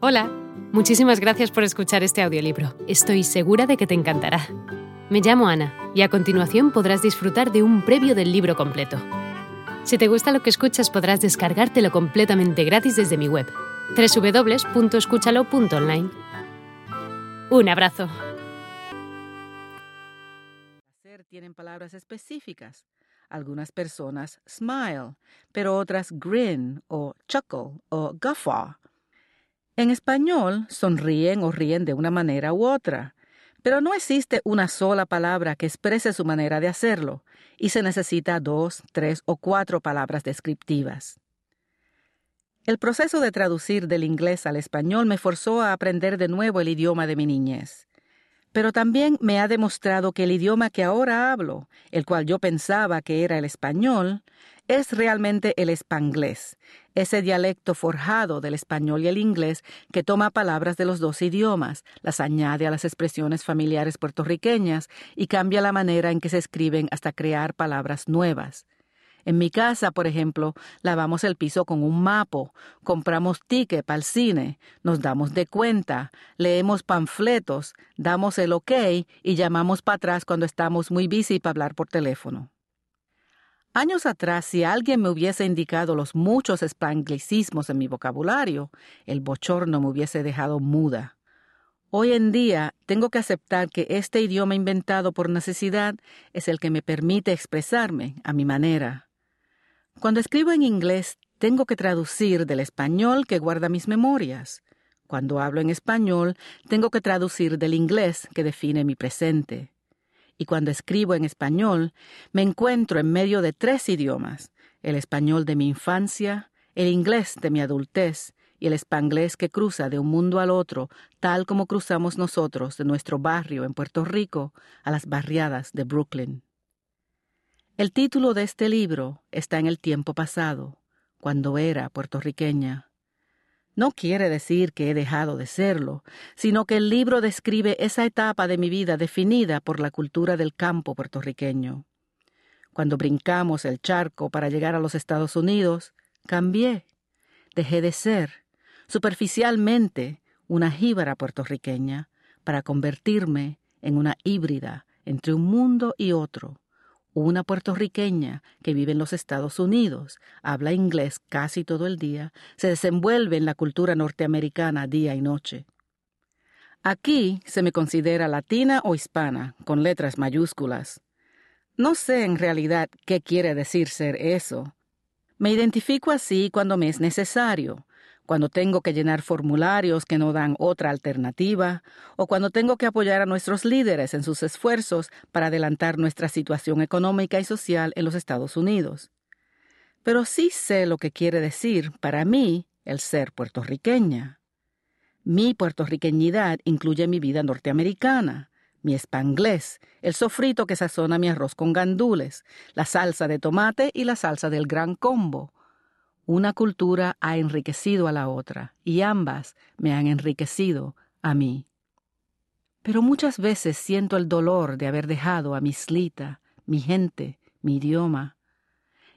Hola, muchísimas gracias por escuchar este audiolibro. Estoy segura de que te encantará. Me llamo Ana y a continuación podrás disfrutar de un previo del libro completo. Si te gusta lo que escuchas podrás descargártelo completamente gratis desde mi web, www.escúchalo.online. Un abrazo. Tienen palabras específicas. Algunas personas smile, pero otras grin o chuckle o guffaw en español, sonríen o ríen de una manera u otra, pero no existe una sola palabra que exprese su manera de hacerlo, y se necesita dos, tres o cuatro palabras descriptivas. El proceso de traducir del inglés al español me forzó a aprender de nuevo el idioma de mi niñez. Pero también me ha demostrado que el idioma que ahora hablo, el cual yo pensaba que era el español, es realmente el espanglés, ese dialecto forjado del español y el inglés que toma palabras de los dos idiomas, las añade a las expresiones familiares puertorriqueñas y cambia la manera en que se escriben hasta crear palabras nuevas. En mi casa, por ejemplo, lavamos el piso con un mapo, compramos ticket para el cine, nos damos de cuenta, leemos panfletos, damos el ok y llamamos para atrás cuando estamos muy busy para hablar por teléfono. Años atrás, si alguien me hubiese indicado los muchos espanglicismos en mi vocabulario, el bochorno me hubiese dejado muda. Hoy en día tengo que aceptar que este idioma inventado por necesidad es el que me permite expresarme a mi manera. Cuando escribo en inglés, tengo que traducir del español que guarda mis memorias. Cuando hablo en español, tengo que traducir del inglés que define mi presente y cuando escribo en español me encuentro en medio de tres idiomas, el español de mi infancia, el inglés de mi adultez y el espanglés que cruza de un mundo al otro, tal como cruzamos nosotros de nuestro barrio en Puerto Rico a las barriadas de Brooklyn. El título de este libro está en el tiempo pasado, cuando era puertorriqueña. No quiere decir que he dejado de serlo, sino que el libro describe esa etapa de mi vida definida por la cultura del campo puertorriqueño. Cuando brincamos el charco para llegar a los Estados Unidos, cambié. Dejé de ser, superficialmente, una jíbara puertorriqueña para convertirme en una híbrida entre un mundo y otro, una puertorriqueña que vive en los Estados Unidos, habla inglés casi todo el día, se desenvuelve en la cultura norteamericana día y noche. Aquí se me considera latina o hispana, con letras mayúsculas. No sé en realidad qué quiere decir ser eso. Me identifico así cuando me es necesario, cuando tengo que llenar formularios que no dan otra alternativa, o cuando tengo que apoyar a nuestros líderes en sus esfuerzos para adelantar nuestra situación económica y social en los Estados Unidos. Pero sí sé lo que quiere decir para mí el ser puertorriqueña. Mi puertorriqueñidad incluye mi vida norteamericana, mi espanglés, el sofrito que sazona mi arroz con gandules, la salsa de tomate y la salsa del gran combo, una cultura ha enriquecido a la otra y ambas me han enriquecido a mí. Pero muchas veces siento el dolor de haber dejado a mi slita, mi gente, mi idioma.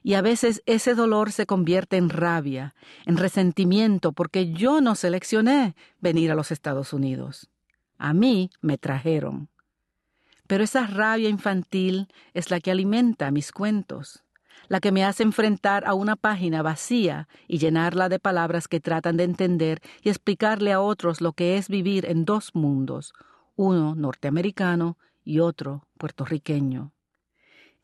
Y a veces ese dolor se convierte en rabia, en resentimiento, porque yo no seleccioné venir a los Estados Unidos. A mí me trajeron. Pero esa rabia infantil es la que alimenta mis cuentos la que me hace enfrentar a una página vacía y llenarla de palabras que tratan de entender y explicarle a otros lo que es vivir en dos mundos, uno norteamericano y otro puertorriqueño.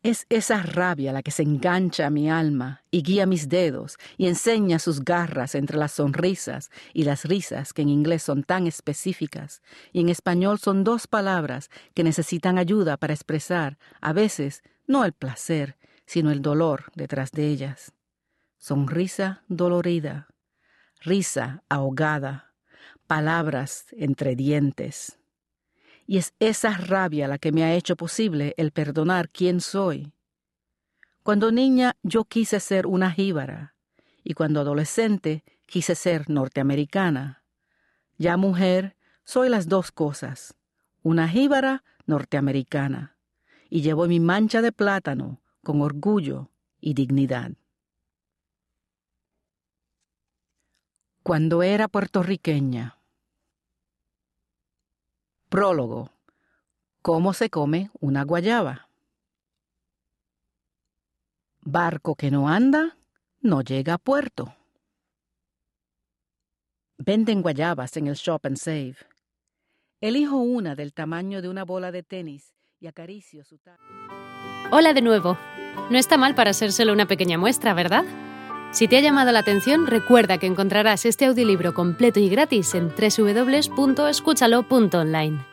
Es esa rabia la que se engancha a mi alma y guía mis dedos y enseña sus garras entre las sonrisas y las risas que en inglés son tan específicas y en español son dos palabras que necesitan ayuda para expresar, a veces, no el placer, sino el dolor detrás de ellas. Sonrisa dolorida, risa ahogada, palabras entre dientes. Y es esa rabia la que me ha hecho posible el perdonar quién soy. Cuando niña yo quise ser una jíbara, y cuando adolescente quise ser norteamericana. Ya mujer, soy las dos cosas, una jíbara norteamericana, y llevo mi mancha de plátano con orgullo y dignidad. Cuando era puertorriqueña. Prólogo. ¿Cómo se come una guayaba? Barco que no anda, no llega a puerto. Venden guayabas en el Shop and Save. Elijo una del tamaño de una bola de tenis y acaricio su Hola de nuevo. No está mal para ser solo una pequeña muestra, ¿verdad? Si te ha llamado la atención, recuerda que encontrarás este audiolibro completo y gratis en www.escúchalo.online.